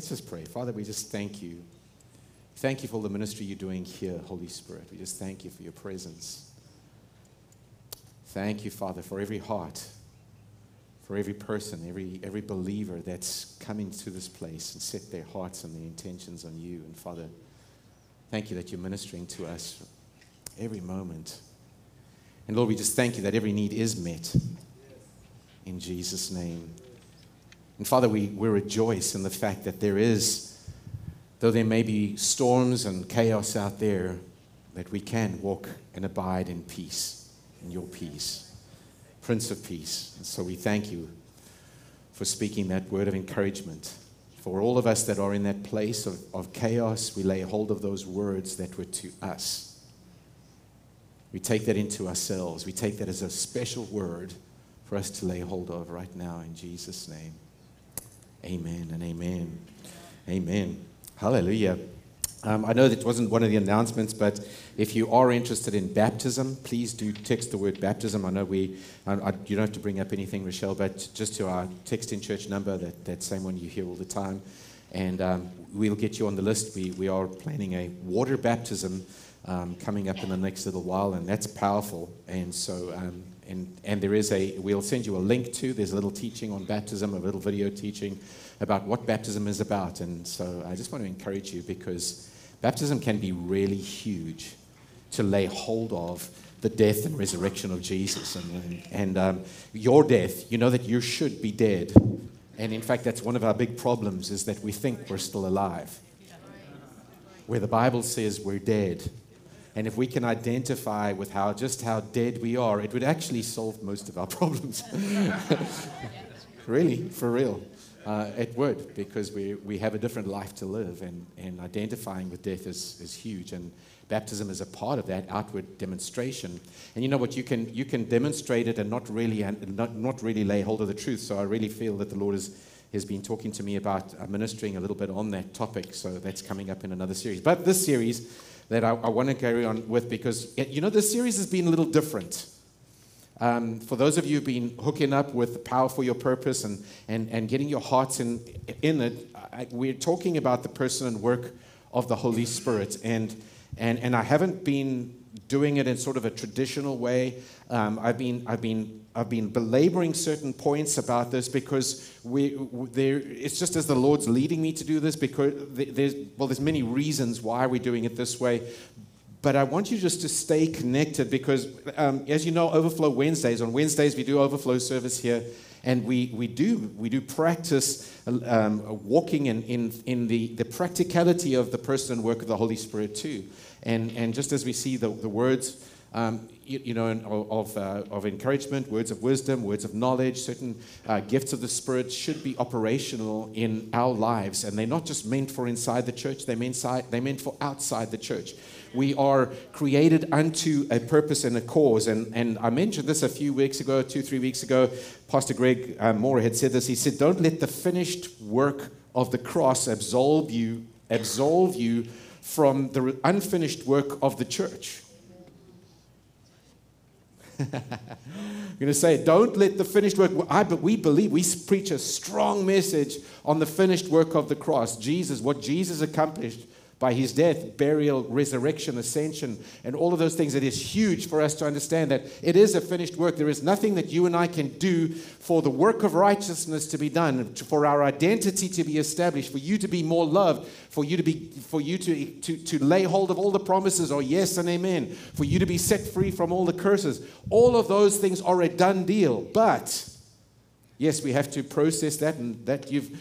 Let's just pray. Father, we just thank you. Thank you for the ministry you're doing here, Holy Spirit. We just thank you for your presence. Thank you, Father, for every heart, for every person, every, every believer that's coming to this place and set their hearts and their intentions on you. And Father, thank you that you're ministering to us every moment. And Lord, we just thank you that every need is met in Jesus' name. And Father, we, we rejoice in the fact that there is, though there may be storms and chaos out there, that we can walk and abide in peace, in your peace, Prince of Peace. And so we thank you for speaking that word of encouragement. For all of us that are in that place of, of chaos, we lay hold of those words that were to us. We take that into ourselves. We take that as a special word for us to lay hold of right now in Jesus' name. Amen and amen. Amen. Hallelujah. Um, I know that wasn't one of the announcements, but if you are interested in baptism, please do text the word baptism. I know we, I, I, you don't have to bring up anything, Rochelle, but just to our text in church number, that, that same one you hear all the time. And um, we'll get you on the list. We, we are planning a water baptism um, coming up in the next little while, and that's powerful. And so um, and, and there is a, we'll send you a link to, there's a little teaching on baptism, a little video teaching about what baptism is about. And so I just want to encourage you because baptism can be really huge to lay hold of the death and resurrection of Jesus. And, and, um, your death, you know that you should be dead. And in fact, that's one of our big problems is that we think we're still alive. Where the Bible says we're dead. And if we can identify with how just how dead we are, it would actually solve most of our problems. really, for real. Uh, it would, because we, we have a different life to live, and, and identifying with death is, is huge. And baptism is a part of that outward demonstration. And you know what? You can, you can demonstrate it and not really, and not, not really lay hold of the truth. So I really feel that the Lord is, has been talking to me about uh, ministering a little bit on that topic. So that's coming up in another series. But this series, that I, I want to carry on with because, you know, this series has been a little different. Um, for those of you who've been hooking up with Power for Your Purpose and, and, and getting your hearts in, in it, I, we're talking about the person and work of the Holy Spirit. And, and, and I haven't been doing it in sort of a traditional way. Um, I've, been, I've been I've been belaboring certain points about this because we, there, it's just as the Lord's leading me to do this because there's, well, there's many reasons why we're doing it this way. But I want you just to stay connected because, um, as you know, Overflow Wednesdays, on Wednesdays we do Overflow service here. And we, we, do, we do practice um, walking in, in, in the, the practicality of the person and work of the Holy Spirit, too. And, and just as we see the, the words um, you, you, know, of, uh, of encouragement, words of wisdom, words of knowledge, certain uh, gifts of the Spirit should be operational in our lives. And they're not just meant for inside the church, they're meant, they're meant for outside the church. We are created unto a purpose and a cause. And, and I mentioned this a few weeks ago, two, three weeks ago. Pastor Greg uh, Moore had said this. He said, Don't let the finished work of the cross absolve you, absolve you from the unfinished work of the church. I'm going to say, don't let the finished work. I, but we believe, we preach a strong message on the finished work of the cross. Jesus, what Jesus accomplished by his death, burial, resurrection, ascension, and all of those things. It is huge for us to understand that it is a finished work. There is nothing that you and I can do for the work of righteousness to be done, for our identity to be established, for you to be more loved, for you to be for you to, to, to lay hold of all the promises or yes and amen, for you to be set free from all the curses. All of those things are a done deal. But yes, we have to process that and that you've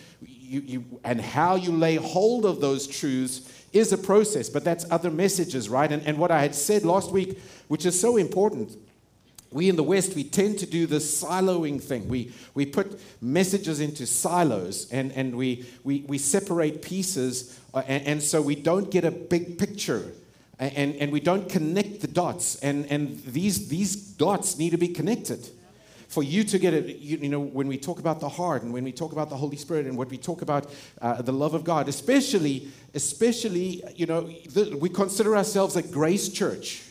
you, you and how you lay hold of those truths is a process, but that's other messages, right? And, and what I had said last week, which is so important, we in the West, we tend to do this siloing thing. We, we put messages into silos and, and we, we, we separate pieces, uh, and, and so we don't get a big picture and, and we don't connect the dots. And, and these, these dots need to be connected for you to get it, you, you, know, when we talk about the heart and when we talk about the Holy Spirit and what we talk about uh, the love of God, especially, especially, you know, the, we consider ourselves a grace church.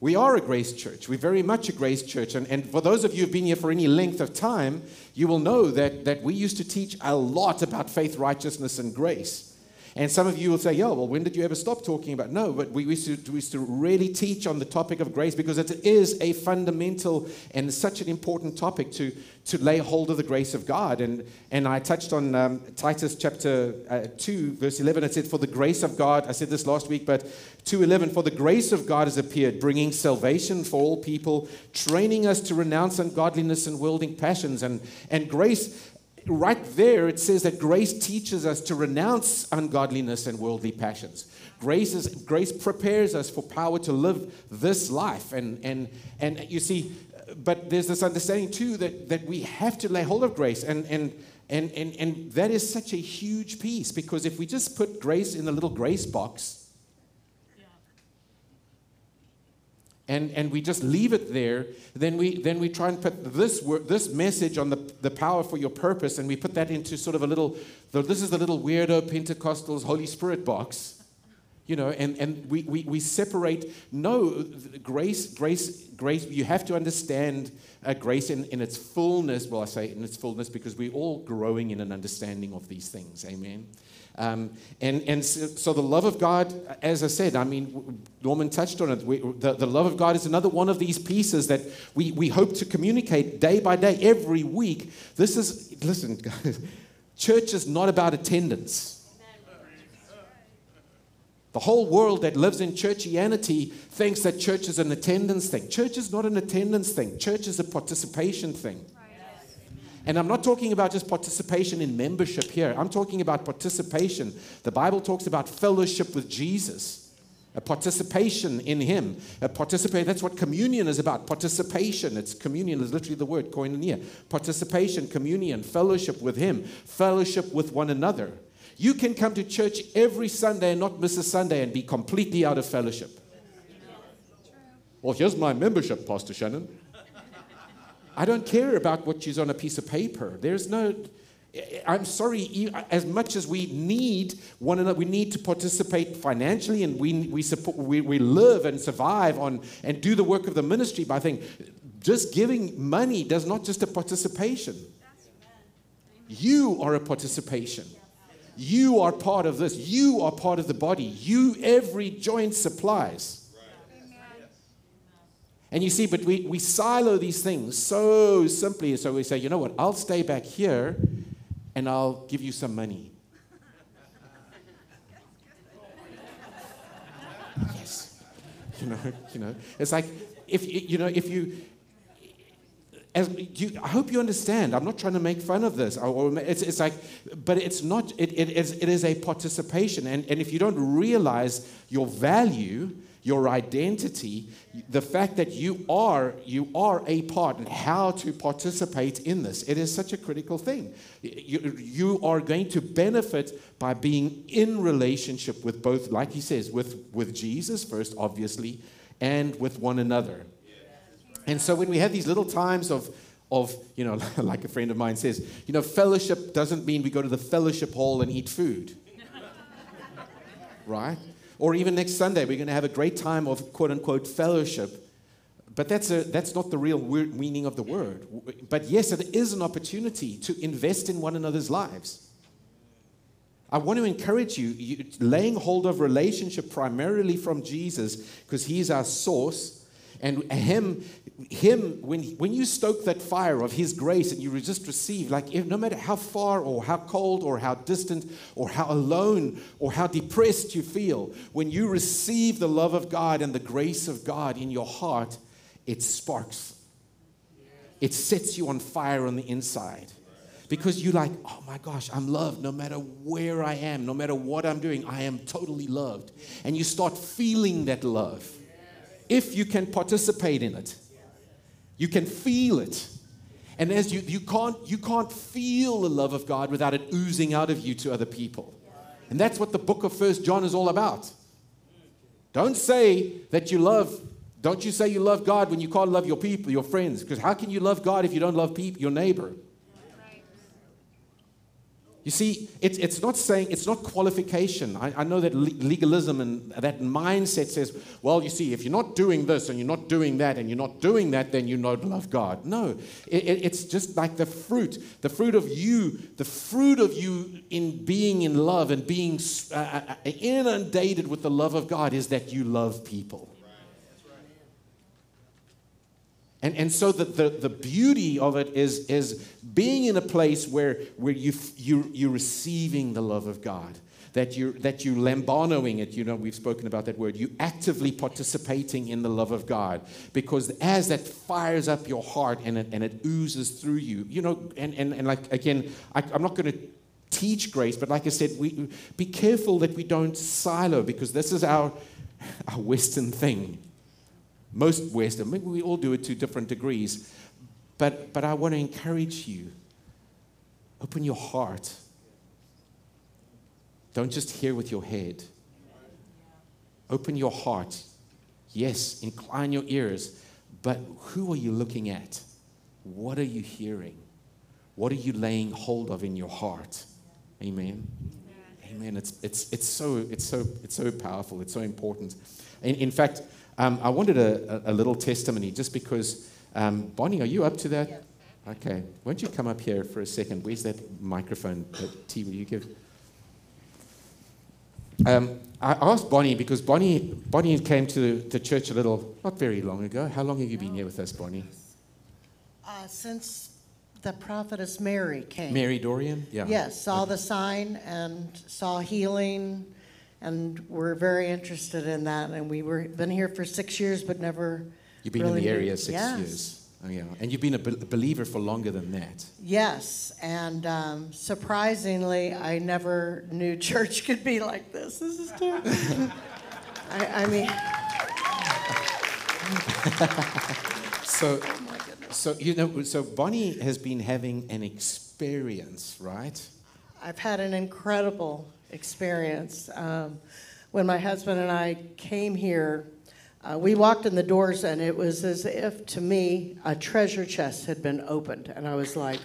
We are a grace church. We're very much a grace church. And, and for those of you who've been here for any length of time, you will know that, that we used to teach a lot about faith, righteousness, and grace. And some of you will say, "Yo, well, when did you ever stop talking about?" No, but we used, to, we used to really teach on the topic of grace because it is a fundamental and such an important topic to, to lay hold of the grace of God. And, and I touched on um, Titus chapter uh, 2, verse 11. It said, For the grace of God, I said this last week, but 2.11, For the grace of God has appeared, bringing salvation for all people, training us to renounce ungodliness and worldly passions. And, and grace right there, it says that grace teaches us to renounce ungodliness and worldly passions. Grace, is, grace prepares us for power to live this life. And, and, and you see, but there's this understanding too that, that we have to lay hold of grace. And, and, and, and, and that is such a huge piece because if we just put grace in the little grace box, and, and we just leave it there, then we, then we try and put this, word, this message on the, the power for your purpose, and we put that into sort of a little, this is the little weirdo Pentecostals Holy Spirit box, you know, and, and we, we, we separate. No, grace, grace, grace, you have to understand uh, grace in, in its fullness. Well, I say in its fullness because we're all growing in an understanding of these things. Amen. Um, and and so, so, the love of God, as I said, I mean, Norman touched on it. We, the, the love of God is another one of these pieces that we, we hope to communicate day by day, every week. This is, listen, guys, church is not about attendance. The whole world that lives in churchianity thinks that church is an attendance thing. Church is not an attendance thing, church is a participation thing. And I'm not talking about just participation in membership here. I'm talking about participation. The Bible talks about fellowship with Jesus, a participation in Him. A participate, that's what communion is about. Participation. It's communion is literally the word, koinonia. Participation, communion, fellowship with Him, fellowship with one another. You can come to church every Sunday and not miss a Sunday and be completely out of fellowship. Well, here's my membership, Pastor Shannon. I don't care about what is on a piece of paper. There's no, I'm sorry, as much as we need one another, we need to participate financially and we, we, support, we, we live and survive on and do the work of the ministry by thing. Just giving money does not just a participation. You are a participation. You are part of this. You are part of the body. You, every joint supplies. And you see, but we, we silo these things so simply. So we say, you know what, I'll stay back here and I'll give you some money. yes. You know, you know, it's like if you know, if you as you, I hope you understand. I'm not trying to make fun of this. It's, it's like, but it's not. It, it, is, it is a participation, and, and if you don't realize your value, your identity, the fact that you are you are a part and how to participate in this. It is such a critical thing. You, you are going to benefit by being in relationship with both, like he says, with, with Jesus first, obviously, and with one another. And so when we have these little times of of, you know, like a friend of mine says, you know, fellowship doesn't mean we go to the fellowship hall and eat food. right? Or even next Sunday, we're going to have a great time of quote unquote fellowship. But that's, a, that's not the real meaning of the word. But yes, it is an opportunity to invest in one another's lives. I want to encourage you, you laying hold of relationship primarily from Jesus, because He's our source, and Him him, when, when you stoke that fire of His grace and you just receive, like if, no matter how far or how cold or how distant or how alone or how depressed you feel, when you receive the love of God and the grace of God in your heart, it sparks. It sets you on fire on the inside. Because you're like, oh my gosh, I'm loved no matter where I am, no matter what I'm doing, I am totally loved. And you start feeling that love if you can participate in it. You can feel it. And as you, you, can't, you can't feel the love of God without it oozing out of you to other people. And that's what the book of First John is all about. Don't say that you love, don't you say you love God when you can't love your people, your friends. Because how can you love God if you don't love people, your neighbor? You see, it's, it's not saying, it's not qualification. I, I know that legalism and that mindset says, well, you see, if you're not doing this and you're not doing that and you're not doing that, then you don't love God. No, it, it, it's just like the fruit. The fruit of you, the fruit of you in being in love and being uh, uh, uh inundated with the love of God is that you love people. And, and so the, the, the beauty of it is, is being in a place where, where you, you, you're receiving the love of God, that you're, that you lambanoing it. You know, we've spoken about that word. You actively participating in the love of God. Because as that fires up your heart and it, and it oozes through you, you know, and, and, and like, again, I, I'm not going to teach grace, but like I said, we, be careful that we don't silo because this is our, our Western thing most Western, maybe we all do it to different degrees, but, but I want to encourage you open your heart. Don't just hear with your head. Open your heart. Yes, incline your ears, but who are you looking at? What are you hearing? What are you laying hold of in your heart? Amen. Amen. It's, it's, it's, so, it's, so, it's so powerful. It's so important. In, in fact, um, I wanted a, a, little testimony just because, um, Bonnie, are you up to that? Yeah. Okay. Won't you come up here for a second? Where's that microphone? That T, will you give? Um, I asked Bonnie because Bonnie, Bonnie came to the church a little, not very long ago. How long have you been here with us, Bonnie? Uh, since the prophetess Mary came. Mary Dorian? Yeah. Yes, saw okay. the sign and saw healing and we're very interested in that. And we were been here for six years, but never. You've been really in the area six yes. years. Oh, yeah. And you've been a believer for longer than that. Yes, and um, surprisingly, I never knew church could be like this. This is terrible. I, I mean. so, oh so you know, so Bonnie has been having an experience, right? I've had an incredible experience. Um, when my husband and I came here, uh, we walked in the doors, and it was as if, to me, a treasure chest had been opened. And I was like,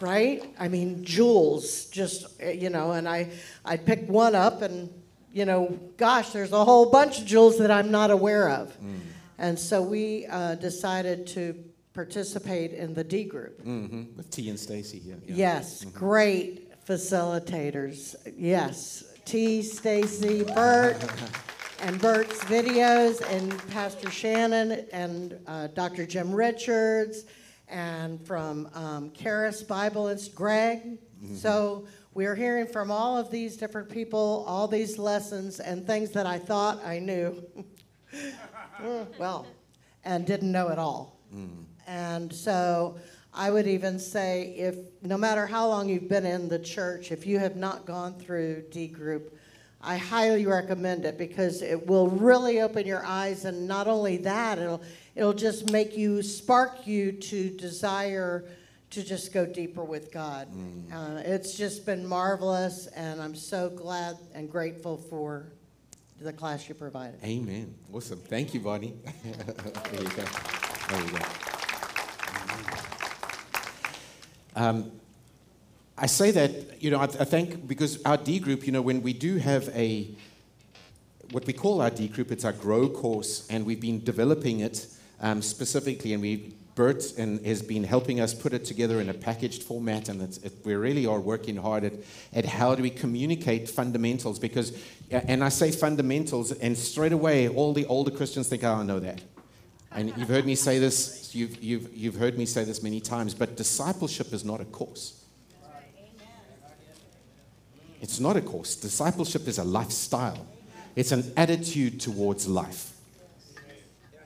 right? I mean, jewels, just, you know, and I, I picked one up, and, you know, gosh, there's a whole bunch of jewels that I'm not aware of. Mm. And so we uh, decided to participate in the D group. Mm-hmm. With T and Stacy, yeah, yeah. Yes, mm-hmm. great facilitators. Yes, T, Stacy, Bert, and Bert's videos, and Pastor Shannon, and uh, Dr. Jim Richards, and from um, Charis Bible, and Greg. Mm-hmm. So we're hearing from all of these different people, all these lessons, and things that I thought I knew. well, and didn't know at all. Mm. And so I would even say if no matter how long you've been in the church, if you have not gone through D group, I highly recommend it because it will really open your eyes and not only that, it'll it'll just make you spark you to desire to just go deeper with God. Mm. Uh, it's just been marvelous and I'm so glad and grateful for the class you provided. Amen. Awesome. Thank you, Bonnie. there you go. There you go. Um, I say that, you know, I, I, think because our D group, you know, when we do have a, what we call our D group, it's our grow course, and we've been developing it um, specifically, and we, Bert and has been helping us put it together in a packaged format, and it, we really are working hard at, at how do we communicate fundamentals, because, and I say fundamentals, and straight away, all the older Christians think, oh, I know that. And you've heard me say this, you've, you've, you've heard me say this many times, but discipleship is not a course. It's not a course. Discipleship is a lifestyle, it's an attitude towards life.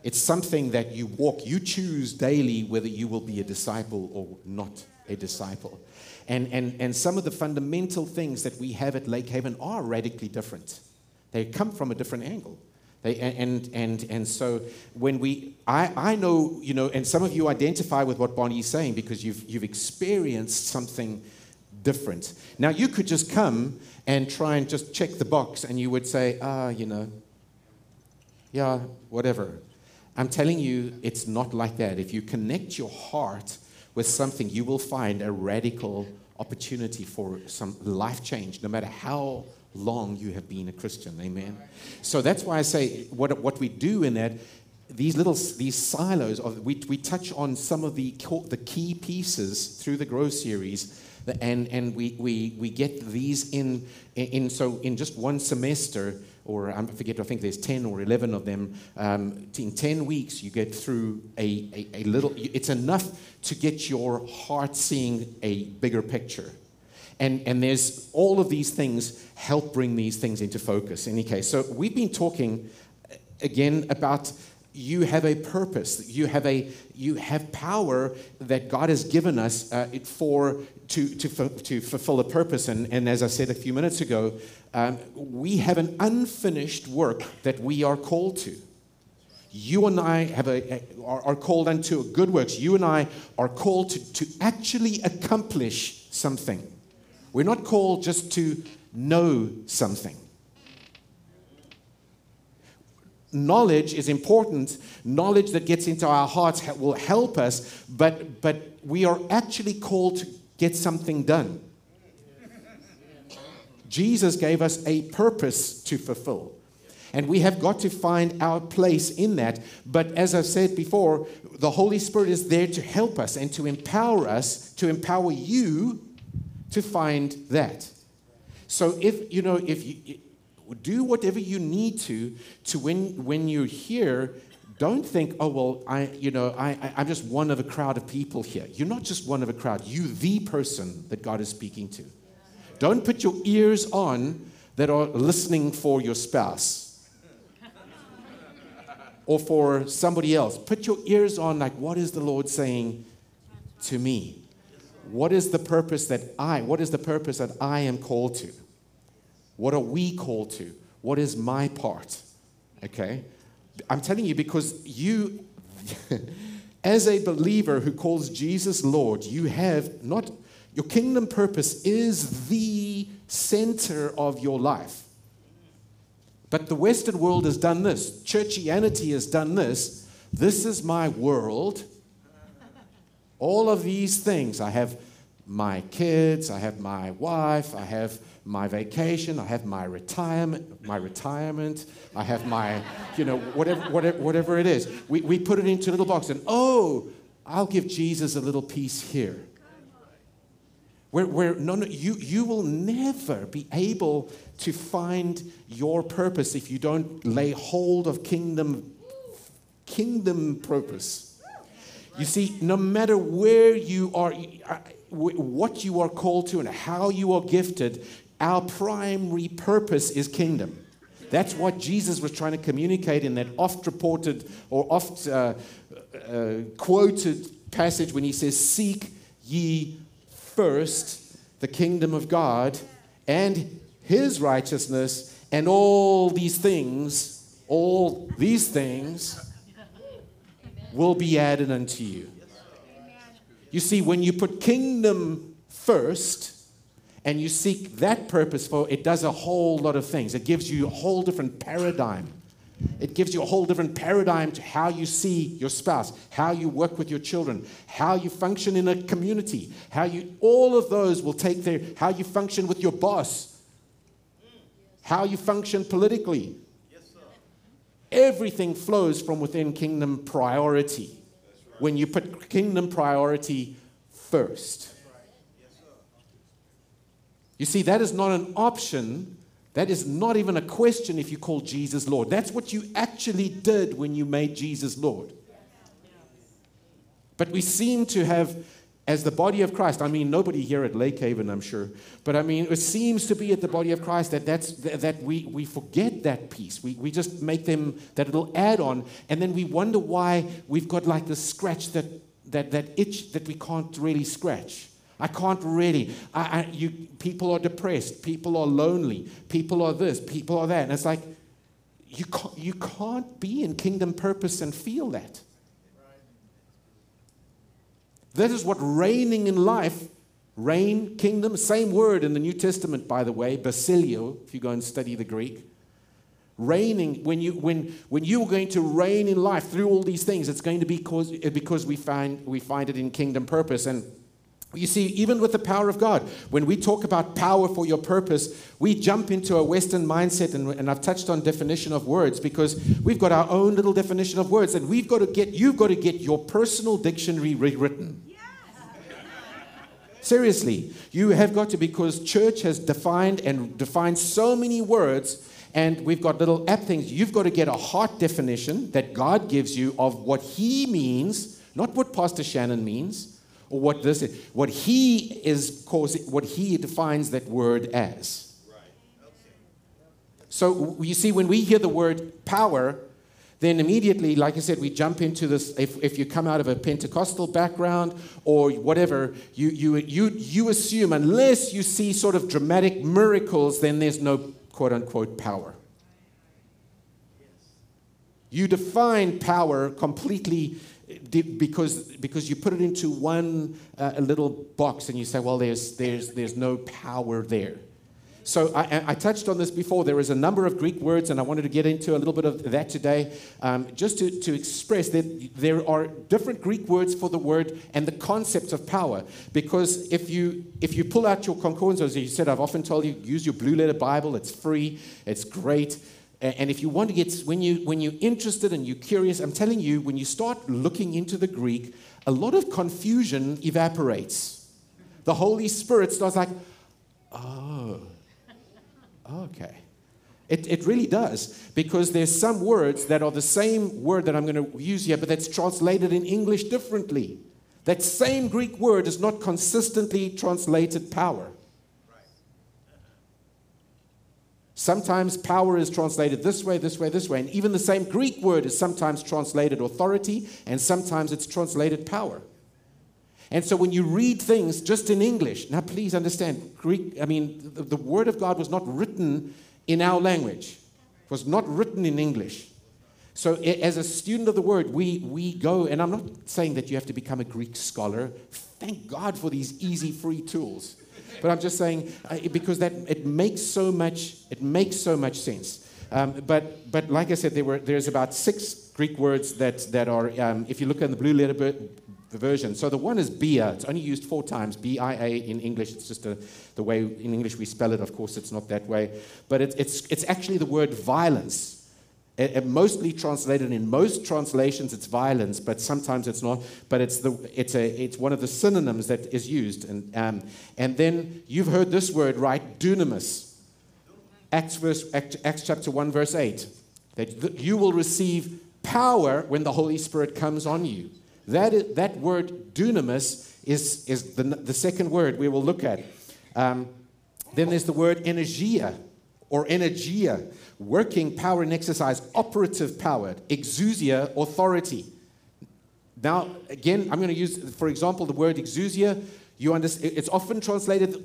It's something that you walk, you choose daily whether you will be a disciple or not a disciple. And, and, and some of the fundamental things that we have at Lake Haven are radically different. They come from a different angle. They, and, and, and so when we, I, I know, you know, and some of you identify with what Bonnie is saying because you've, you've experienced something different. Now, you could just come and try and just check the box and you would say, ah, you know, yeah, whatever. I'm telling you, it's not like that. If you connect your heart with something, you will find a radical opportunity for some life change, no matter how long you have been a Christian. Amen. So that's why I say what, what we do in that, these little these silos of we, we touch on some of the the key pieces through the grow series and and we, we we get these in in so in just one semester or I forget, I think there's 10 or 11 of them. Um, in 10 weeks, you get through a, a, a, little, it's enough to get your heart seeing a bigger picture. And, and there's all of these things help bring these things into focus. In any case, so we've been talking again about you have a purpose you have a you have power that god has given us uh, for to, to, to fulfill a purpose and, and as i said a few minutes ago um, we have an unfinished work that we are called to. You and I have a, are, are called unto good works. You and I are called to, to actually accomplish something. We're not called just to know something. Knowledge is important. Knowledge that gets into our hearts will help us, but, but we are actually called to get something done. Jesus gave us a purpose to fulfill. And we have got to find our place in that. But as I've said before, the Holy Spirit is there to help us and to empower us, to empower you to find that. So if, you know, if you do whatever you need to, to when, when you're here, don't think, oh, well, I, you know, I, I, I'm just one of a crowd of people here. You're not just one of a crowd. You, the person that God is speaking to. Don't put your ears on that are listening for your spouse or for somebody else. Put your ears on, like, what is the Lord saying to me? What is the purpose that I, what is the purpose that I am called to? What are we called to? What is my part? Okay? I'm telling you because you, as a believer who calls Jesus Lord, you have not your kingdom purpose is the center of your life. But the Western world has done this. Churchianity has done this. This is my world. All of these things. I have my kids, I have my wife, I have my vacation, I have my retirement, my retirement, I have my, you know, whatever, whatever, whatever it is. We, we put it into a little box and, oh, I'll give Jesus a little piece here. Where, where no, no, you, you will never be able to find your purpose if you don't lay hold of kingdom, kingdom purpose. You see, no matter where you are, what you are called to, and how you are gifted, our primary purpose is kingdom. That's what Jesus was trying to communicate in that oft reported or oft uh, uh, quoted passage when he says, Seek ye first the kingdom of God and his righteousness, and all these things, all these things will be added unto you. You see, when you put kingdom first, and you seek that purpose for it does a whole lot of things it gives you a whole different paradigm it gives you a whole different paradigm to how you see your spouse, how you work with your children, how you function in a community, how you, all of those will take their, how you function with your boss, how you function politically. Everything flows from within kingdom priority when you put kingdom priority first. You see, that is not an option that is not even a question if you call Jesus Lord. That's what you actually did when you made Jesus Lord. But we seem to have, as the body of Christ, I mean, nobody here at Lake Haven, I'm sure, but I mean, it seems to be at the body of Christ that, that's, that we, we forget that piece. We, we just make them that little add on, and then we wonder why we've got like the scratch that, that, that itch that we can't really scratch. I can't really. I, I, you, people are depressed. People are lonely. People are this. People are that. And it's like, you can't, you can't be in kingdom purpose and feel that. That is what reigning in life, reign, kingdom, same word in the New Testament, by the way, basilio, if you go and study the Greek. Reigning, when, you, when, when you're going to reign in life through all these things, it's going to be because, because we, find, we find it in kingdom purpose. And You see, even with the power of God, when we talk about power for your purpose, we jump into a Western mindset, and, and, I've touched on definition of words because we've got our own little definition of words, and we've got to get you've got to get your personal dictionary rewritten. Seriously, you have got to because church has defined and defined so many words, and we've got little app things. You've got to get a heart definition that God gives you of what He means, not what Pastor Shannon means, or what this is, what He is causing, what He defines that word as. So you see, when we hear the word power, then immediately, like I said, we jump into this. If, if you come out of a Pentecostal background or whatever, you, you, you, you assume, unless you see sort of dramatic miracles, then there's no quote unquote power. You define power completely because, because you put it into one uh, little box and you say, well, there's, there's, there's no power there. So I, I, touched on this before. There is a number of Greek words, and I wanted to get into a little bit of that today, um, just to, to express that there are different Greek words for the word and the concept of power. Because if you if you pull out your concordance, as you said, I've often told you, use your Blue Letter Bible. It's free. It's great. And if you want to get when you when you're interested and you're curious, I'm telling you, when you start looking into the Greek, a lot of confusion evaporates. The Holy Spirit starts like, oh Okay. It, it really does, because there's some words that are the same word that I'm going to use here, but that's translated in English differently. That same Greek word is not consistently translated power. Sometimes power is translated this way, this way, this way. And even the same Greek word is sometimes translated authority, and sometimes it's translated power. And so when you read things just in English, now please understand, Greek, I mean, the, the, Word of God was not written in our language, it was not written in English. So as a student of the Word, we, we go, and I'm not saying that you have to become a Greek scholar. Thank God for these easy, free tools. But I'm just saying, because that, it makes so much, it makes so much sense. Um, but, but like I said, there were, there's about six Greek words that, that are, um, if you look at the blue letter version. So the one is bia. It's only used four times. B-I-A in English. It's just a, the way in English we spell it. Of course, it's not that way. But it, it's, it's actually the word violence. It, mostly translated in most translations, it's violence, but sometimes it's not. But it's, the, it's, a, it's one of the synonyms that is used. And, um, and then you've heard this word, right? Dunamis. Acts, verse, Acts chapter 1, verse 8. That you will receive power when the Holy Spirit comes on you. That, is, that word dunamis is, is the, the second word we will look at. Um, then there's the word energia or energia, working power and exercise, operative power, exousia, authority. Now, again, I'm going to use, for example, the word exousia. You understand, it's often translated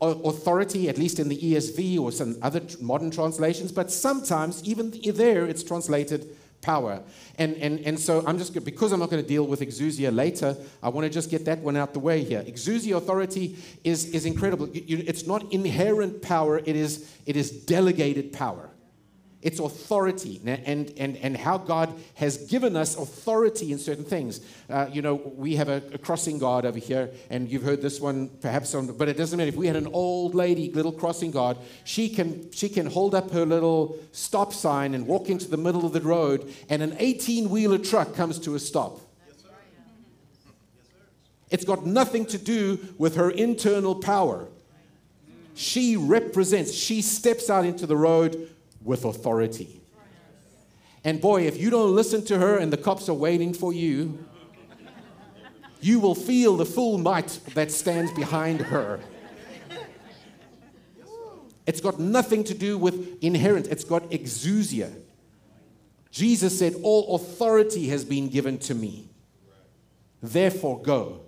uh, authority, at least in the ESV or some other modern translations, but sometimes, even there, it's translated power. And, and, and so I'm just, because I'm not going to deal with exousia later, I want to just get that one out the way here. Exousia authority is, is incredible. It's not inherent power, it is, it is delegated power. It's authority and, and, and how God has given us authority in certain things. Uh, you know, we have a, a, crossing guard over here, and you've heard this one perhaps on, but it doesn't matter. If we had an old lady, little crossing guard, she can, she can hold up her little stop sign and walk into the middle of the road, and an 18 wheeler truck comes to a stop. It's got nothing to do with her internal power. She represents, she steps out into the road with authority. And boy, if you don't listen to her and the cops are waiting for you, you will feel the full might that stands behind her. It's got nothing to do with inherent, it's got exousia. Jesus said, All authority has been given to me. Therefore, go.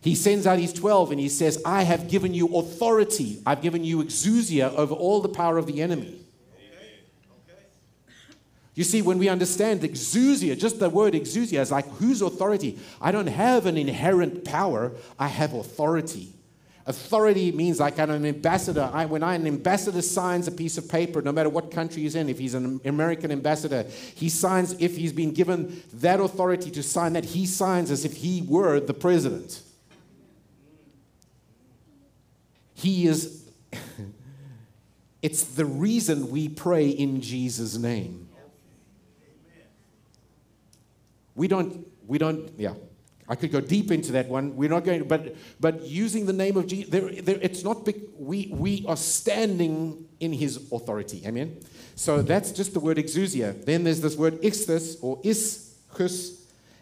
He sends out his 12 and he says, I have given you authority. I've given you exousia over all the power of the enemy. You see, when we understand exousia, just the word exousia is like whose authority? I don't have an inherent power, I have authority. Authority means like I'm an ambassador. I, when I, an ambassador signs a piece of paper, no matter what country he's in, if he's an American ambassador, he signs, if he's been given that authority to sign that, he signs as if he were the president. He is, it's the reason we pray in Jesus' name. We don't, we don't, yeah. I could go deep into that one. We're not going to, but, but using the name of Jesus, there, there, it's not, we, we are standing in his authority. Amen? So that's just the word exousia. Then there's this word isthus or ischus,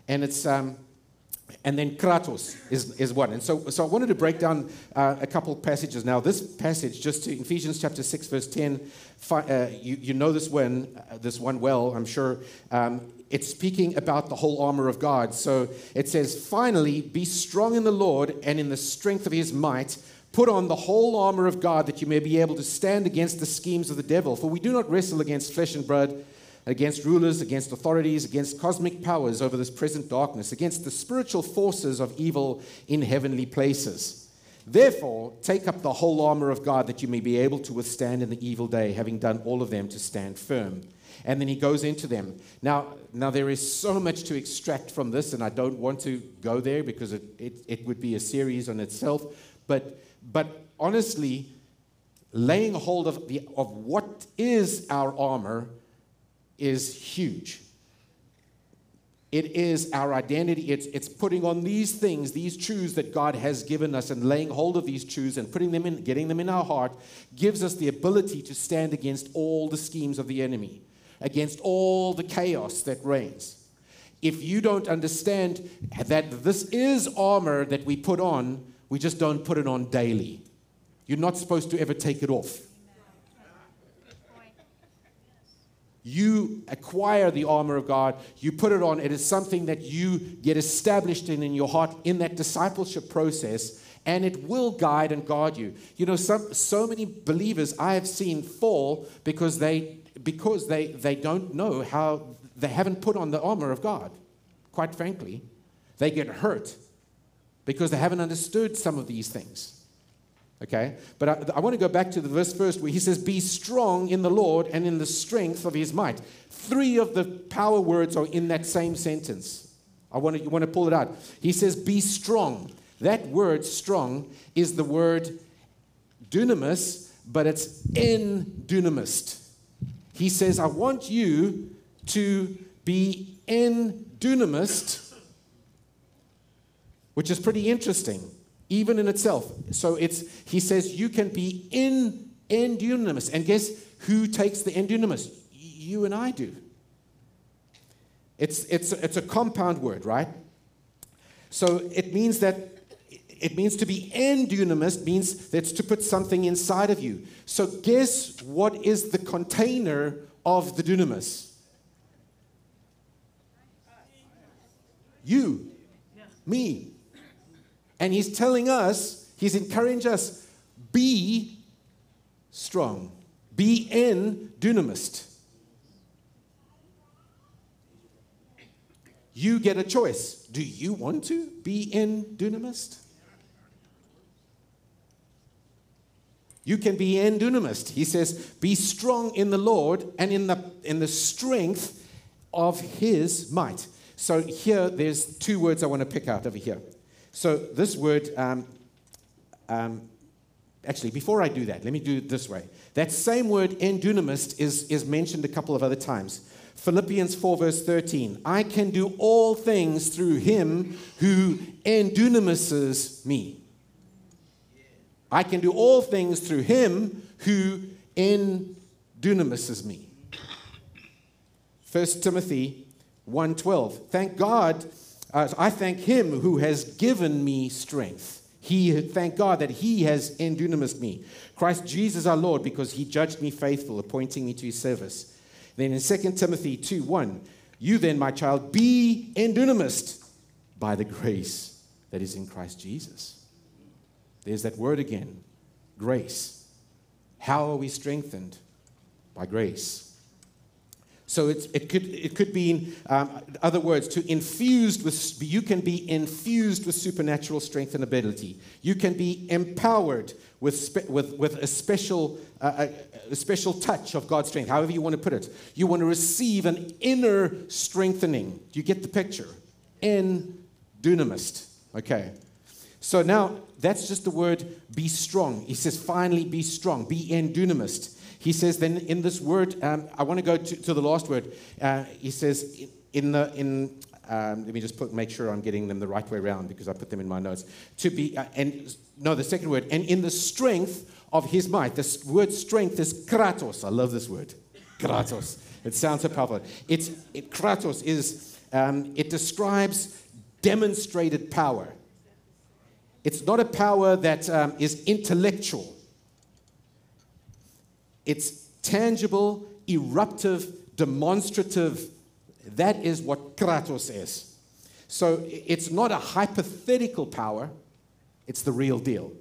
and it's, um, and then kratos is, is one. And so, so I wanted to break down uh, a couple passages. Now, this passage, just to Ephesians chapter 6, verse 10, uh, you, you know this one, uh, this one well, I'm sure. Um, it's speaking about the whole armor of God. So it says, finally, be strong in the Lord and in the strength of his might. Put on the whole armor of God that you may be able to stand against the schemes of the devil. For we do not wrestle against flesh and blood against rulers, against authorities, against cosmic powers over this present darkness, against the spiritual forces of evil in heavenly places. Therefore, take up the whole armor of God that you may be able to withstand in the evil day, having done all of them to stand firm. And then he goes into them. Now, now there is so much to extract from this, and I don't want to go there because it, it, it would be a series on itself. But, but honestly, laying hold of, the, of what is our armor is huge. It is our identity. It's, it's putting on these things, these truths that God has given us, and laying hold of these truths and putting them in, getting them in our heart, gives us the ability to stand against all the schemes of the enemy, against all the chaos that reigns. If you don't understand that this is armor that we put on, we just don't put it on daily. You're not supposed to ever take it off. You acquire the armor of God, you put it on. It is something that you get established in in your heart in that discipleship process, and it will guide and guard you. You know, some, so many believers I have seen fall because they because they, they don't know how they haven't put on the armor of God. Quite frankly, they get hurt because they haven't understood some of these things. Okay? But I, I, want to go back to the verse first where he says, Be strong in the Lord and in the strength of his might. Three of the power words are in that same sentence. I want to, you want to pull it out. He says, Be strong. That word strong is the word dunamis, but it's in dunamist. He says, I want you to be in dunamist, which is pretty interesting even in itself. So it's he says you can be in endunamis. And guess who takes the endunamis? You and I do. It's, it's, it's a compound word, right? So it means that it means to be endunamis means that's to put something inside of you. So guess what is the container of the dunamis? You, me, and he's telling us, he's encouraging us, be strong, be in dunamist. You get a choice. Do you want to be in dunamist? You can be in dunamist. He says, be strong in the Lord and in the, in the strength of his might. So here, there's two words I want to pick out over here. So this word, um, um, actually, before I do that, let me do it this way. That same word, endunamist, is, is mentioned a couple of other times. Philippians 4, verse 13. I can do all things through him who endunamises me. I can do all things through him who endunamises me. 1 Timothy 1:12. Thank God uh, I thank him who has given me strength. He, thank God that he has endunamis me. Christ Jesus our Lord, because he judged me faithful, appointing me to his service. Then in 2 Timothy 2 1, you then, my child, be endunamis by the grace that is in Christ Jesus. There's that word again grace. How are we strengthened? By grace. So it could, it could be, in um, other words, to infused with, you can be infused with supernatural strength and ability. You can be empowered with, spe, with, with a, special, uh, a, a special touch of God's strength, however you want to put it. You want to receive an inner strengthening. Do you get the picture? In dunamist. Okay. So now that's just the word be strong. He says, finally be strong, be endunamist. He says, then in this word, um, I want to go to, the last word. Uh, he says, in the, in, um, let me just put, make sure I'm getting them the right way around because I put them in my notes. To be, uh, and no, the second word, and in the strength of his might. This word strength is kratos. I love this word. Kratos. It sounds so powerful. It's, it, kratos is, um, it describes demonstrated power. It's not a power that um, is intellectual. It's tangible, eruptive, demonstrative. That is what kratos is. So it's not a hypothetical power, it's the real deal.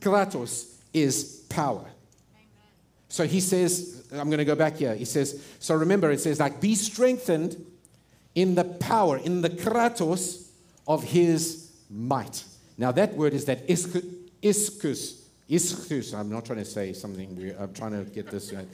Kratos is power. So he says, I'm going to go back here. He says, so remember, it says, like, be strengthened in the power, in the kratos of his might. Now, that word is that iskus. Iskus. I'm not trying to say something weird. I'm trying to get this right.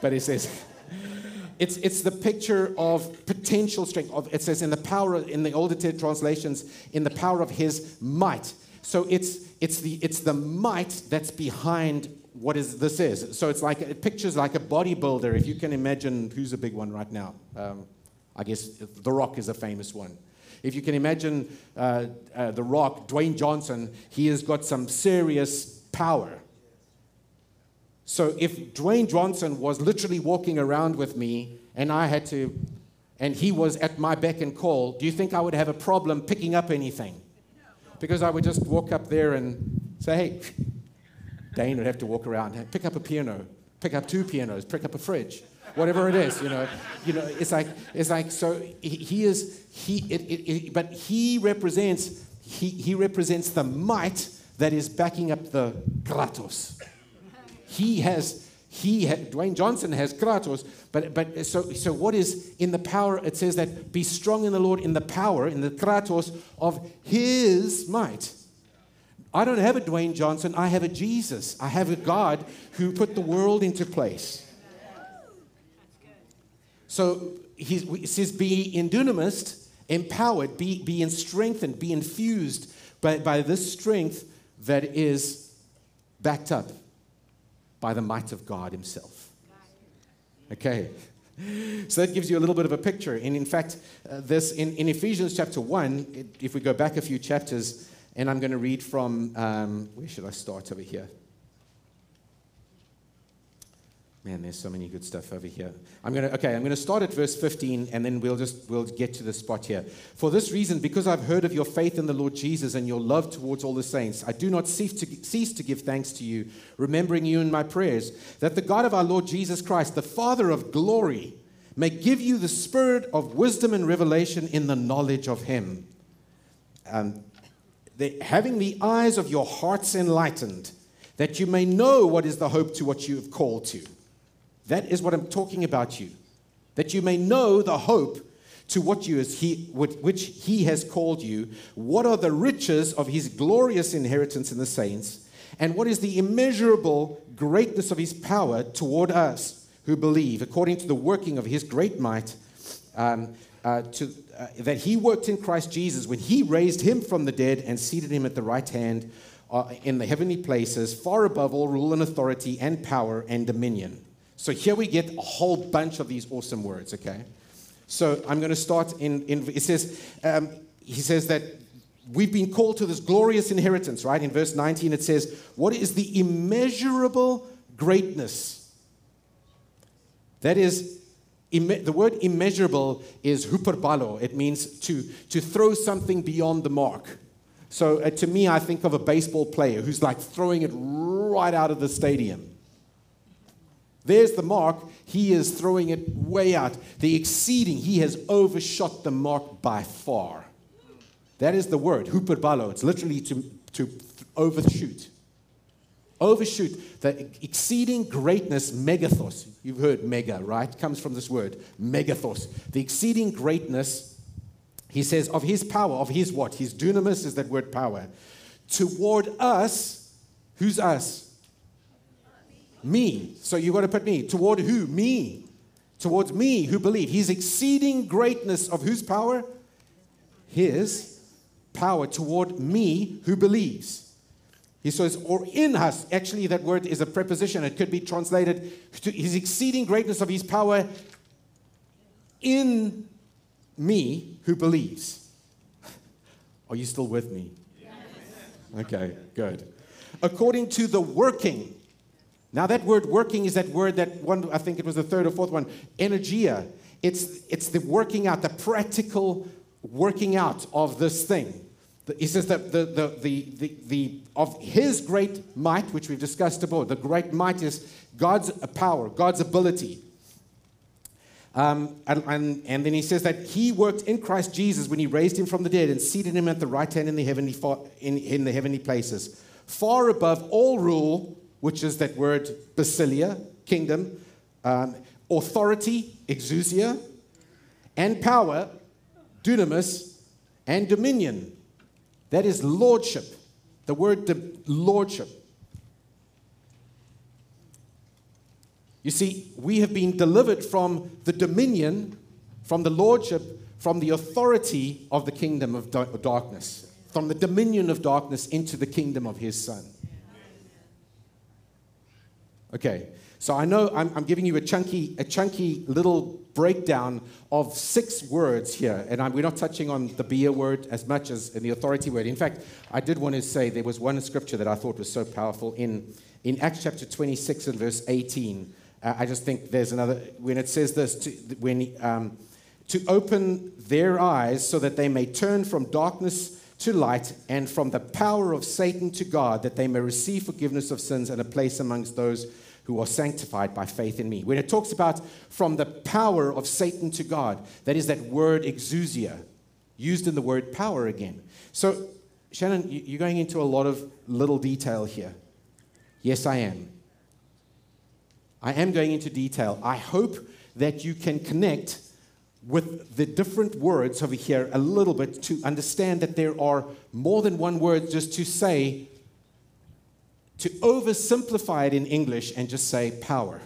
But it says, it's, it's the picture of potential strength. Of, it says in the power, in the older translations, in the power of his might. So it's, it's, the, it's the might that's behind what is this is. So it's like it pictures like a bodybuilder. If you can imagine who's a big one right now, um, I guess The Rock is a famous one. If you can imagine uh, uh, The Rock, Dwayne Johnson, he has got some serious power. So if Dwayne Johnson was literally walking around with me and I had to, and he was at my beck and call, do you think I would have a problem picking up anything? Because I would just walk up there and say, hey, Dwayne would have to walk around, pick up a piano, pick up two pianos, pick up a fridge whatever it is, you know. You know, it's like, it's like so he, he is, he, it, it, it, but he represents, he, he represents the might that is backing up the kratos. He has, he, ha, Dwayne Johnson has kratos, but, but so, so what is in the power? It says that be strong in the Lord in the power, in the kratos of his might. I don't have a Dwayne Johnson, I have a Jesus. I have a God who put the world into place. So he says, be endunamist, empowered, be, be strengthened, be infused by, by this strength that is backed up by the might of God Himself. Okay. So that gives you a little bit of a picture. And in fact, uh, this in, in Ephesians chapter 1, it, if we go back a few chapters, and I'm going to read from, um, where should I start over here? Man, there's so many good stuff over here. I'm to okay, I'm to start at verse 15 and then we'll just we'll get to the spot here. For this reason because I've heard of your faith in the Lord Jesus and your love towards all the saints, I do not cease to cease to give thanks to you, remembering you in my prayers, that the God of our Lord Jesus Christ, the Father of glory, may give you the spirit of wisdom and revelation in the knowledge of him. Um, the, having the eyes of your hearts enlightened, that you may know what is the hope to what you have called to that is what I'm talking about you. That you may know the hope to what you is he, which he has called you. What are the riches of his glorious inheritance in the saints? And what is the immeasurable greatness of his power toward us who believe, according to the working of his great might, um, uh, to, uh, that he worked in Christ Jesus when he raised him from the dead and seated him at the right hand uh, in the heavenly places, far above all rule and authority and power and dominion so here we get a whole bunch of these awesome words, okay? So I'm going to start in, in it says, um, he says that we've been called to this glorious inheritance, right? In verse 19, it says, What is the immeasurable greatness? That is, the word immeasurable is hyperbalo. It means to, to throw something beyond the mark. So uh, to me, I think of a baseball player who's like throwing it right out of the stadium. There's the mark. He is throwing it way out. The exceeding, he has overshot the mark by far. That is the word, hyperbalo. It's literally to, to overshoot. Overshoot. The exceeding greatness, megathos. You've heard mega, right? Comes from this word, megathos. The exceeding greatness, he says, of his power, of his what? His dunamis is that word power. Toward us, who's us? Me. So you got to put me. Toward who? Me. Towards me who believe. His exceeding greatness of whose power? His power toward me who believes. He says, or in us. Actually, that word is a preposition. It could be translated to his exceeding greatness of his power in me who believes. Are you still with me? Okay, good. According to the working. Now, that word working is that word that one, I think it was the third or fourth one, energia. It's, it's the working out, the practical working out of this thing. He says that the, the, the, the, the, of his great might, which we've discussed above, the great might is God's power, God's ability. Um, and, and, and, then he says that he worked in Christ Jesus when he raised him from the dead and seated him at the right hand in the heavenly, in, in the heavenly places, far above all rule, which is that word basilia, kingdom, um, authority, exousia, and power, dunamis, and dominion. That is lordship. The word lordship. You see, we have been delivered from the dominion, from the lordship, from the authority of the kingdom of darkness, from the dominion of darkness into the kingdom of his son. Okay, so I know I'm, I'm, giving you a chunky, a chunky little breakdown of six words here, and I'm, we're not touching on the beer word as much as in the authority word. In fact, I did want to say there was one scripture that I thought was so powerful in, in Acts chapter 26 and verse 18. Uh, I just think there's another, when it says this, to, when, um, to open their eyes so that they may turn from darkness to light and from the power of Satan to God, that they may receive forgiveness of sins and a place amongst those who are sanctified by faith in me. When it talks about from the power of Satan to God, that is that word exousia, used in the word power again. So, Shannon, you're going into a lot of little detail here. Yes, I am. I am going into detail. I hope that you can connect with the different words over here a little bit to understand that there are more than one word just to say, to oversimplify it in English and just say power.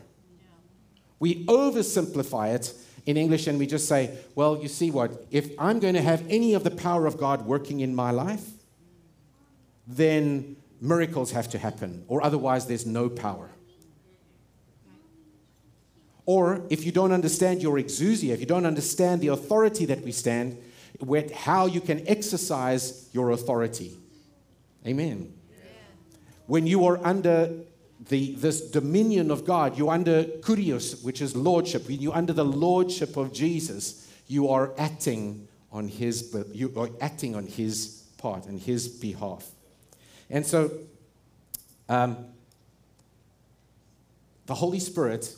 We oversimplify it in English and we just say, well, you see what? If I'm going to have any of the power of God working in my life, then miracles have to happen, or otherwise there's no power. Or if you don't understand your exousia, if you don't understand the authority that we stand, with how you can exercise your authority. Amen. When you are under the, this dominion of God, you're under kurios, which is lordship. When you're under the lordship of Jesus, you are acting on his, you are acting on his part and his behalf. And so, um, the Holy Spirit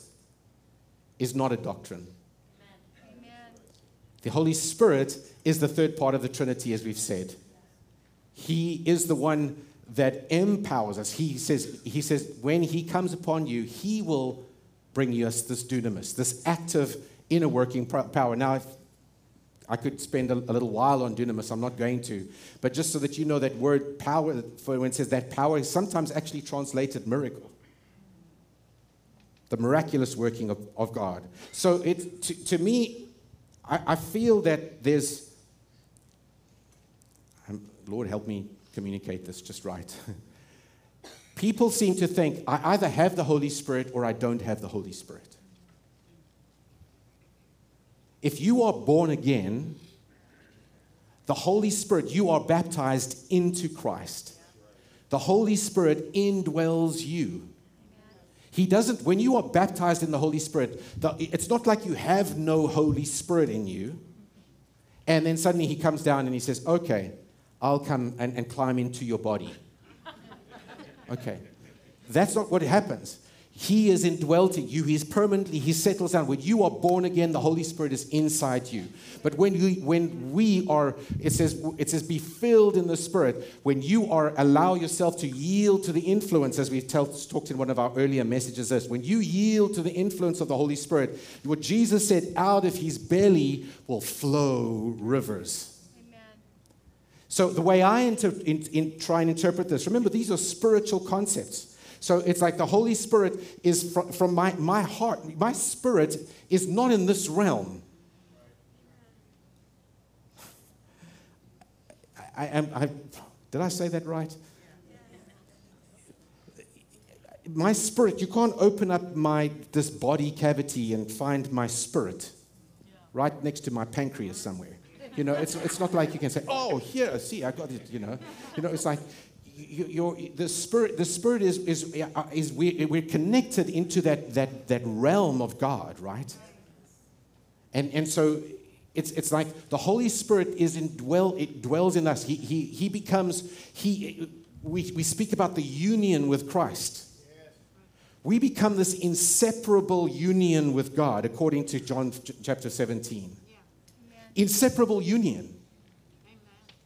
is not a doctrine. Amen. The Holy Spirit is the third part of the Trinity, as we've said. He is the one that empowers us. He says, he says when He comes upon you, He will bring you us this dunamis, this active inner working power. Now, if I could spend a, a, little while on dunamis, I'm not going to. But just so that you know that word power, for when it says that power is sometimes actually translated miracle the miraculous working of, of God. So it, to, to me, I, I, feel that there's, um, Lord, help me communicate this just right. People seem to think I either have the Holy Spirit or I don't have the Holy Spirit. If you are born again, the Holy Spirit, you are baptized into Christ. The Holy Spirit indwells you. He doesn't, when you are baptized in the Holy Spirit, the, it's not like you have no Holy Spirit in you. And then suddenly he comes down and he says, Okay, I'll come and, and climb into your body. okay. That's not what happens. He is indwelt in you. He's permanently, He settles down. When you are born again, the Holy Spirit is inside you. But when, you, when we are, it says, it says, be filled in the Spirit. When you are, allow yourself to yield to the influence, as we tell, talked in one of our earlier messages, this, when you yield to the influence of the Holy Spirit, what Jesus said, out of His belly will flow rivers. Amen. So the way I inter- in, in, try and interpret this, remember, these are spiritual concepts. So it's like the Holy Spirit is from, from my, my heart. My spirit is not in this realm. I. I, did I say that right? My spirit, you can't open up my this body cavity and find my spirit right next to my pancreas somewhere. You know, it's, it's not like you can say, oh, here, see, I got it, you know. You know, it's like you, the spirit, the spirit is, is, uh, is we, we're connected into that, that, that realm of God, right? And, and so it's, it's like the Holy Spirit is in dwell, it dwells in us. He, he, he becomes, he, we, we speak about the union with Christ. We become this inseparable union with God, according to John chapter 17. Inseparable union.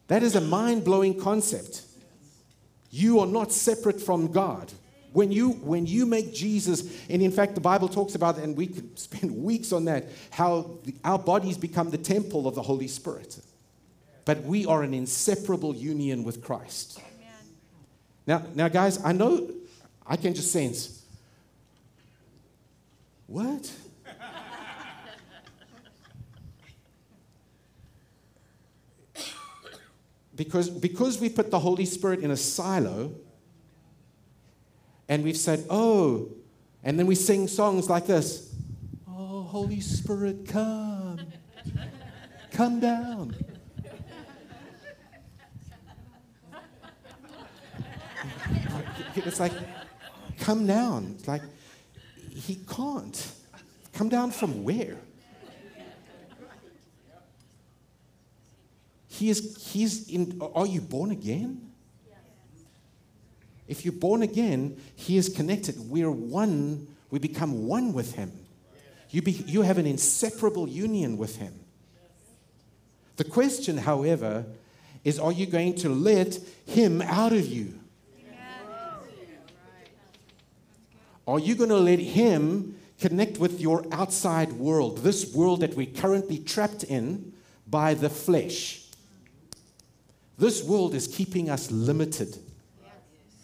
That is a mind blowing concept. You are not separate from God. When you, when you make Jesus, and in fact, the Bible talks about, and we could spend weeks on that, how the, our bodies become the temple of the Holy Spirit. But we are an inseparable union with Christ. Amen. Now, now, guys, I know I can just sense. What? Because, because we put the Holy Spirit in a silo, and we've said, oh, and then we sing songs like this Oh, Holy Spirit, come, come down. It's like, come down. It's like, he can't. Come down from where? He is, he's in, are you born again? If you're born again, He is connected. We're one, we become one with Him. You, be, you have an inseparable union with Him. The question, however, is are you going to let Him out of you? Are you going to let Him connect with your outside world, this world that we're currently trapped in by the flesh? This world is keeping us limited.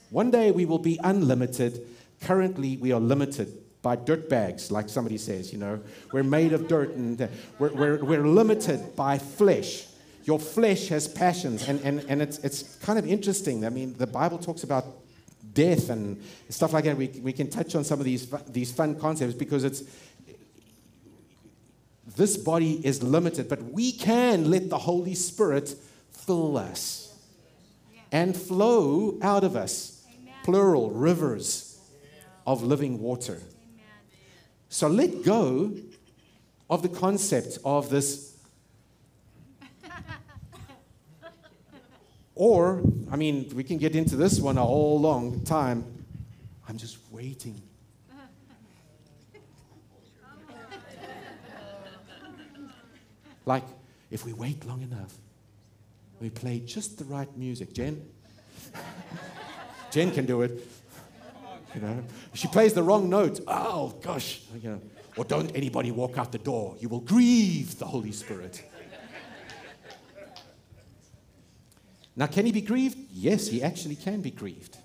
One day we will be unlimited. Currently, we are limited by dirt bags, like somebody says, you know. We're made of dirt and uh, we're, we're, we're limited by flesh. Your flesh has passions, and, and, and it's, it's kind of interesting. I mean, the Bible talks about death and stuff like that. We, we can touch on some of these, these fun concepts because it's, this body is limited, but we can let the Holy Spirit fill us and flow out of us. Plural, rivers of living water. So let go of the concept of this. Or, I mean, we can get into this one a whole long time. I'm just waiting. Like, if we wait long enough, we play just the right music. Jen? Jen can do it. You know, she plays the wrong note. Oh gosh, you know. Or don't anybody walk out the door. You will grieve the Holy Spirit. Now, can he be grieved? Yes, he actually can be grieved.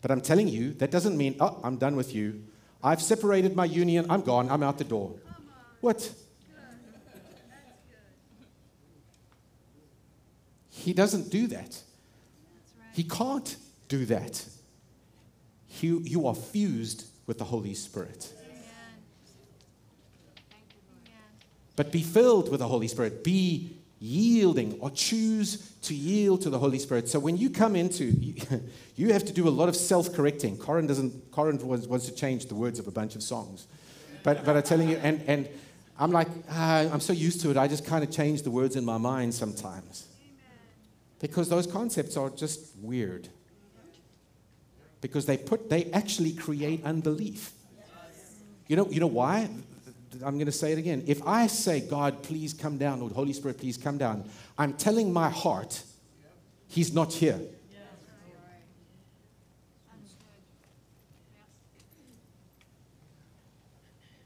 But I'm telling you, that doesn't mean, oh, I'm done with you. I've separated my union. I'm gone. I'm out the door. What? He doesn't do that. Right. He can't do that. He, you are fused with the Holy Spirit. But be filled with the Holy Spirit. Be yielding or choose to yield to the Holy Spirit. So when you come into, you, have to do a lot of self-correcting. Corin doesn't. Corin wants, wants to change the words of a bunch of songs, but but I'm telling you, and and I'm like, ah, I'm so used to it. I just kind of change the words in my mind sometimes because those concepts are just weird. Because they put they actually create unbelief. You know, you know why? I'm going to say it again. If I say, God, please come down, or Holy Spirit, please come down, I'm telling my heart, He's not here.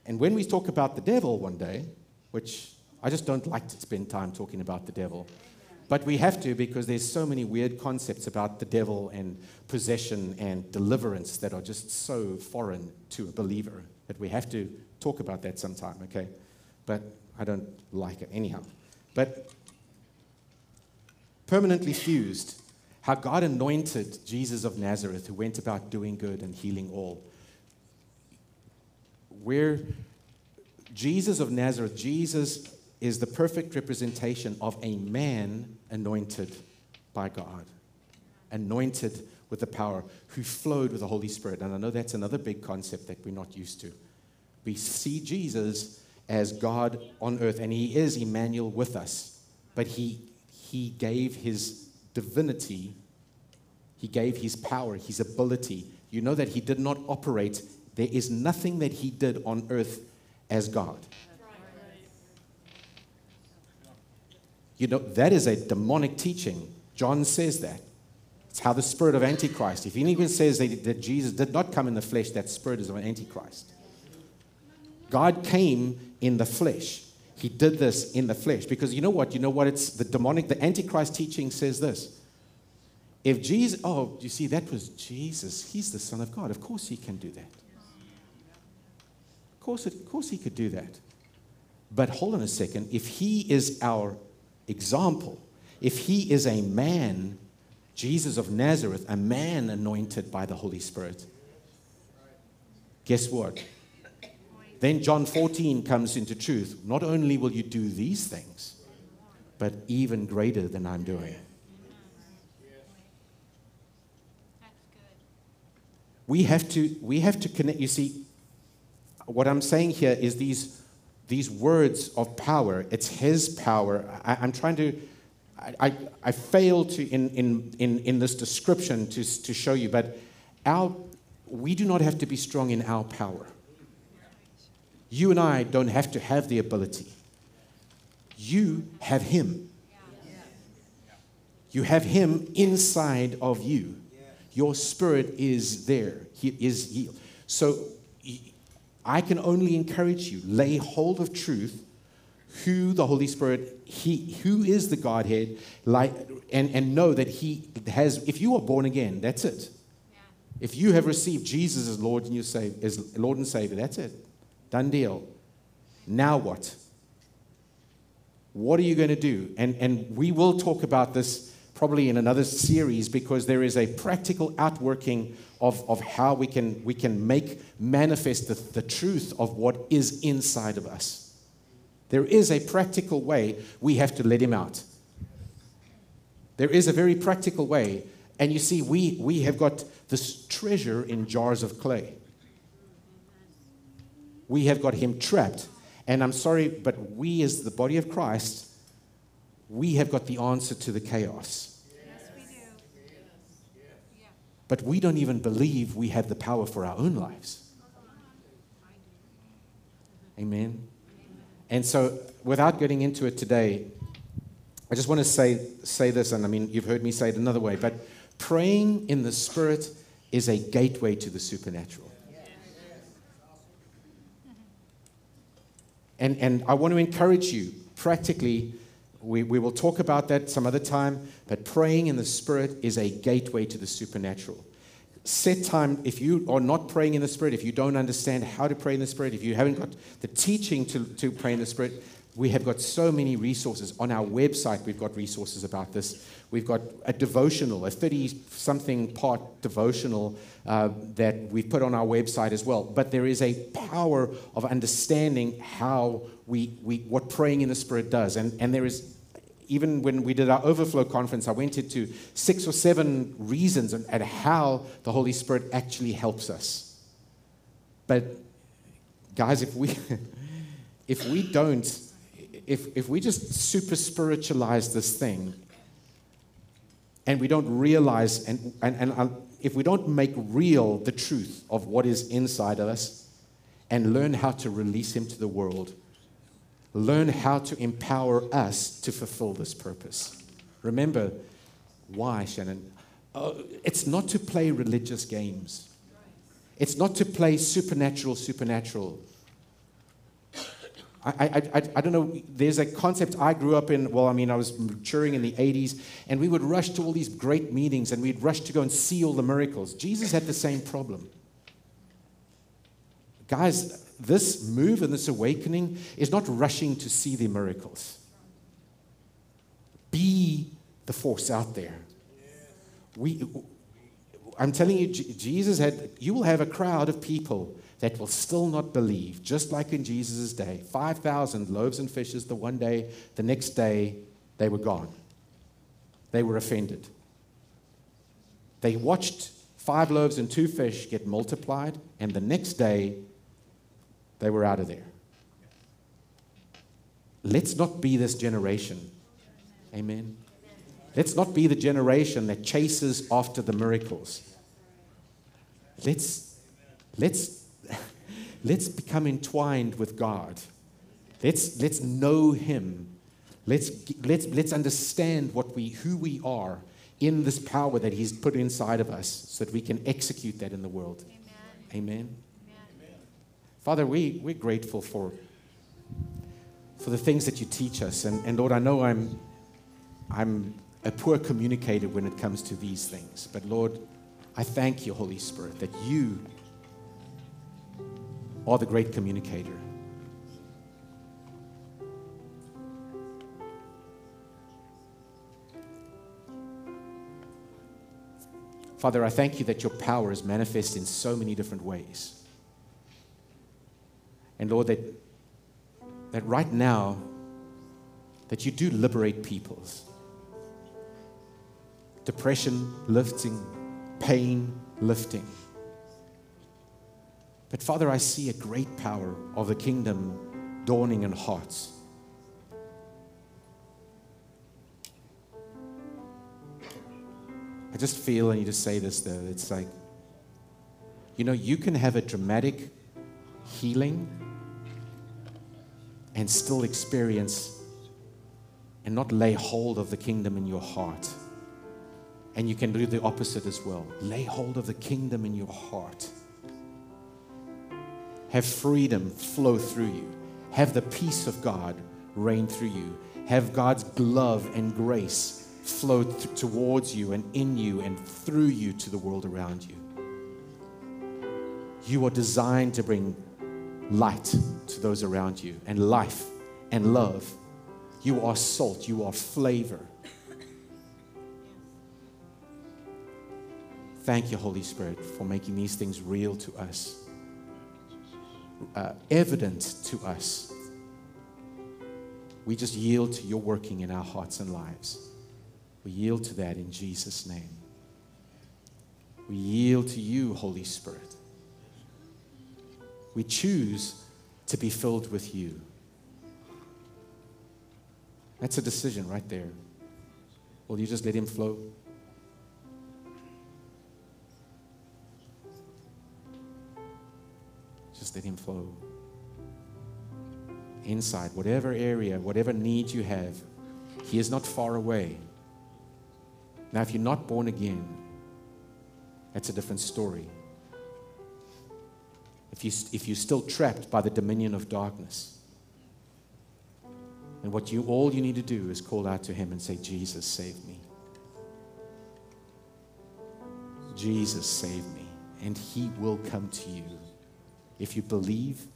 And when we talk about the devil one day, which I just don't like to spend time talking about the devil, but we have to because there's so many weird concepts about the devil and possession and deliverance that are just so foreign to a believer that we have to talk about that sometime, okay? But I don't like it anyhow. But permanently fused. How God anointed Jesus of Nazareth, who went about doing good and healing all. Where Jesus of Nazareth, Jesus is the perfect representation of a man anointed by God, anointed with the power, who flowed with the Holy Spirit. And I know that's another big concept that we're not used to. We see Jesus as God on earth, and He is Emmanuel with us, but He, he gave His divinity, He gave His power, His ability. You know that He did not operate, there is nothing that He did on earth as God. You know, that is a demonic teaching. John says that. It's how the spirit of Antichrist, if even says that, that Jesus did not come in the flesh, that spirit is of Antichrist. God came in the flesh. He did this in the flesh. Because you know what? You know what? It's the demonic, the Antichrist teaching says this. If Jesus, oh, you see, that was Jesus. He's the Son of God. Of course he can do that. Of course, of course he could do that. But hold on a second. If he is our example, if he is a man, Jesus of Nazareth, a man anointed by the Holy Spirit, guess what? Then John 14 comes into truth. Not only will you do these things, but even greater than I'm doing. We have to, we have to connect. You see, what I'm saying here is these, these words of power, it's His power. I, am trying to, I, I, I fail to, in, in, in, in this description, to, to show you, but our, we do not have to be strong in our power. You and I don't have to have the ability. You have Him. You have Him inside of you. Your spirit is there. He is healed. So I can only encourage you lay hold of truth, who the Holy Spirit, He, who is the Godhead, like, and, and know that He has. If you are born again, that's it. If you have received Jesus as Lord and you say as Lord and Savior, that's it. Done deal. Now what? What are you going to do? And, and we will talk about this probably in another series because there is a practical outworking of, of how we can, we can make manifest the, the truth of what is inside of us. There is a practical way we have to let him out. There is a very practical way. And you see, we, we have got this treasure in jars of clay we have got him trapped. And I'm sorry, but we, as the body of Christ, we have got the answer to the chaos. But we don't even believe we have the power for our own lives. Amen. And so, without getting into it today, I just want to say, say this, and I mean, you've heard me say it another way, but praying in the Spirit is a gateway to the supernatural. And, and I want to encourage you practically. We, we will talk about that some other time, but praying in the Spirit is a gateway to the supernatural. Set time, if you are not praying in the Spirit, if you don't understand how to pray in the Spirit, if you haven't got the teaching to, to pray in the Spirit, we have got so many resources. On our website, we've got resources about this. We've got a devotional, a 30 something part devotional uh, that we've put on our website as well. But there is a power of understanding how we, we what praying in the Spirit does. And, and there is, even when we did our overflow conference, I went into six or seven reasons at how the Holy Spirit actually helps us. But guys, if we if we don't, if if we just super spiritualize this thing and we don't realize and, and, and if we don't make real the truth of what is inside of us and learn how to release Him to the world, learn how to empower us to fulfill this purpose. Remember, why, Shannon? Uh, it's not to play religious games. It's not to play supernatural, supernatural. I, I, I, don't know, there's a concept I grew up in. Well, I mean, I was maturing in the 80s, and we would rush to all these great meetings and we'd rush to go and see all the miracles. Jesus had the same problem. Guys, this move and this awakening is not rushing to see the miracles. Be the force out there. We, I'm telling you, Jesus had, you will have a crowd of people that will still not believe, just like in Jesus' day. 5,000 loaves and fishes the one day, the next day, they were gone. They were offended. They watched five loaves and two fish get multiplied, and the next day, they were out of there. Let's not be this generation. Amen. Let's not be the generation that chases after the miracles. Let's, let's, let's become entwined with God. Let's, let's know Him. Let's, let's, let's understand what we, who we are in this power that He's put inside of us so that we can execute that in the world. Amen. Amen. Father, we, we're grateful for, for the things that you teach us. And, and Lord, I know I'm, I'm a poor communicator when it comes to these things. But Lord, I thank you, Holy Spirit, that you are the great communicator. Father, I thank you that your power is manifest in so many different ways. And Lord, that, that right now, that you do liberate peoples. Depression lifting, pain lifting. But Father, I see a great power of the kingdom dawning in hearts. I just feel, and you just say this though, it's like, you know, you can have a dramatic healing and still experience and not lay hold of the kingdom in your heart. And you can do the opposite as well. Lay hold of the kingdom in your heart. Have freedom flow through you. Have the peace of God reign through you. Have God's love and grace flow th- towards you and in you and through you to the world around you. You are designed to bring light to those around you and life and love. You are salt, you are flavor. Thank you, Holy Spirit, for making these things real to us, uh, evident to us. We just yield to your working in our hearts and lives. We yield to that in Jesus' name. We yield to you, Holy Spirit. We choose to be filled with you. That's a decision right there. Will you just let Him flow? Just let Him flow. Inside, whatever area, whatever need you have, He is not far away. Now, if you're not born again, that's a different story. If, you, if you're still trapped by the dominion of darkness, and what you all you need to do is call out to him and say, Jesus, save me. Jesus, save me. And he will come to you. If you believe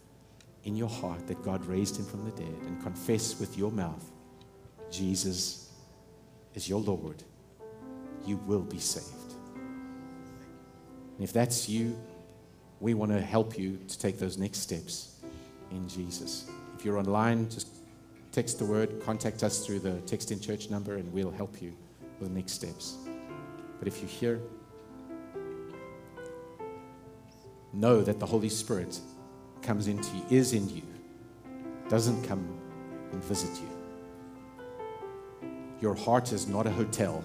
in your heart that God raised him from the dead and confess with your mouth, Jesus is your Lord you will be saved. And if that's you, we want to help you to take those next steps in Jesus. If you're online, just text the word, contact us through the text in church number, and we'll help you with the next steps. But if you're here, know that the Holy Spirit comes into you, is in you, doesn't come and visit you. Your heart is not a hotel.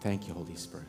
Thank you, Holy Spirit.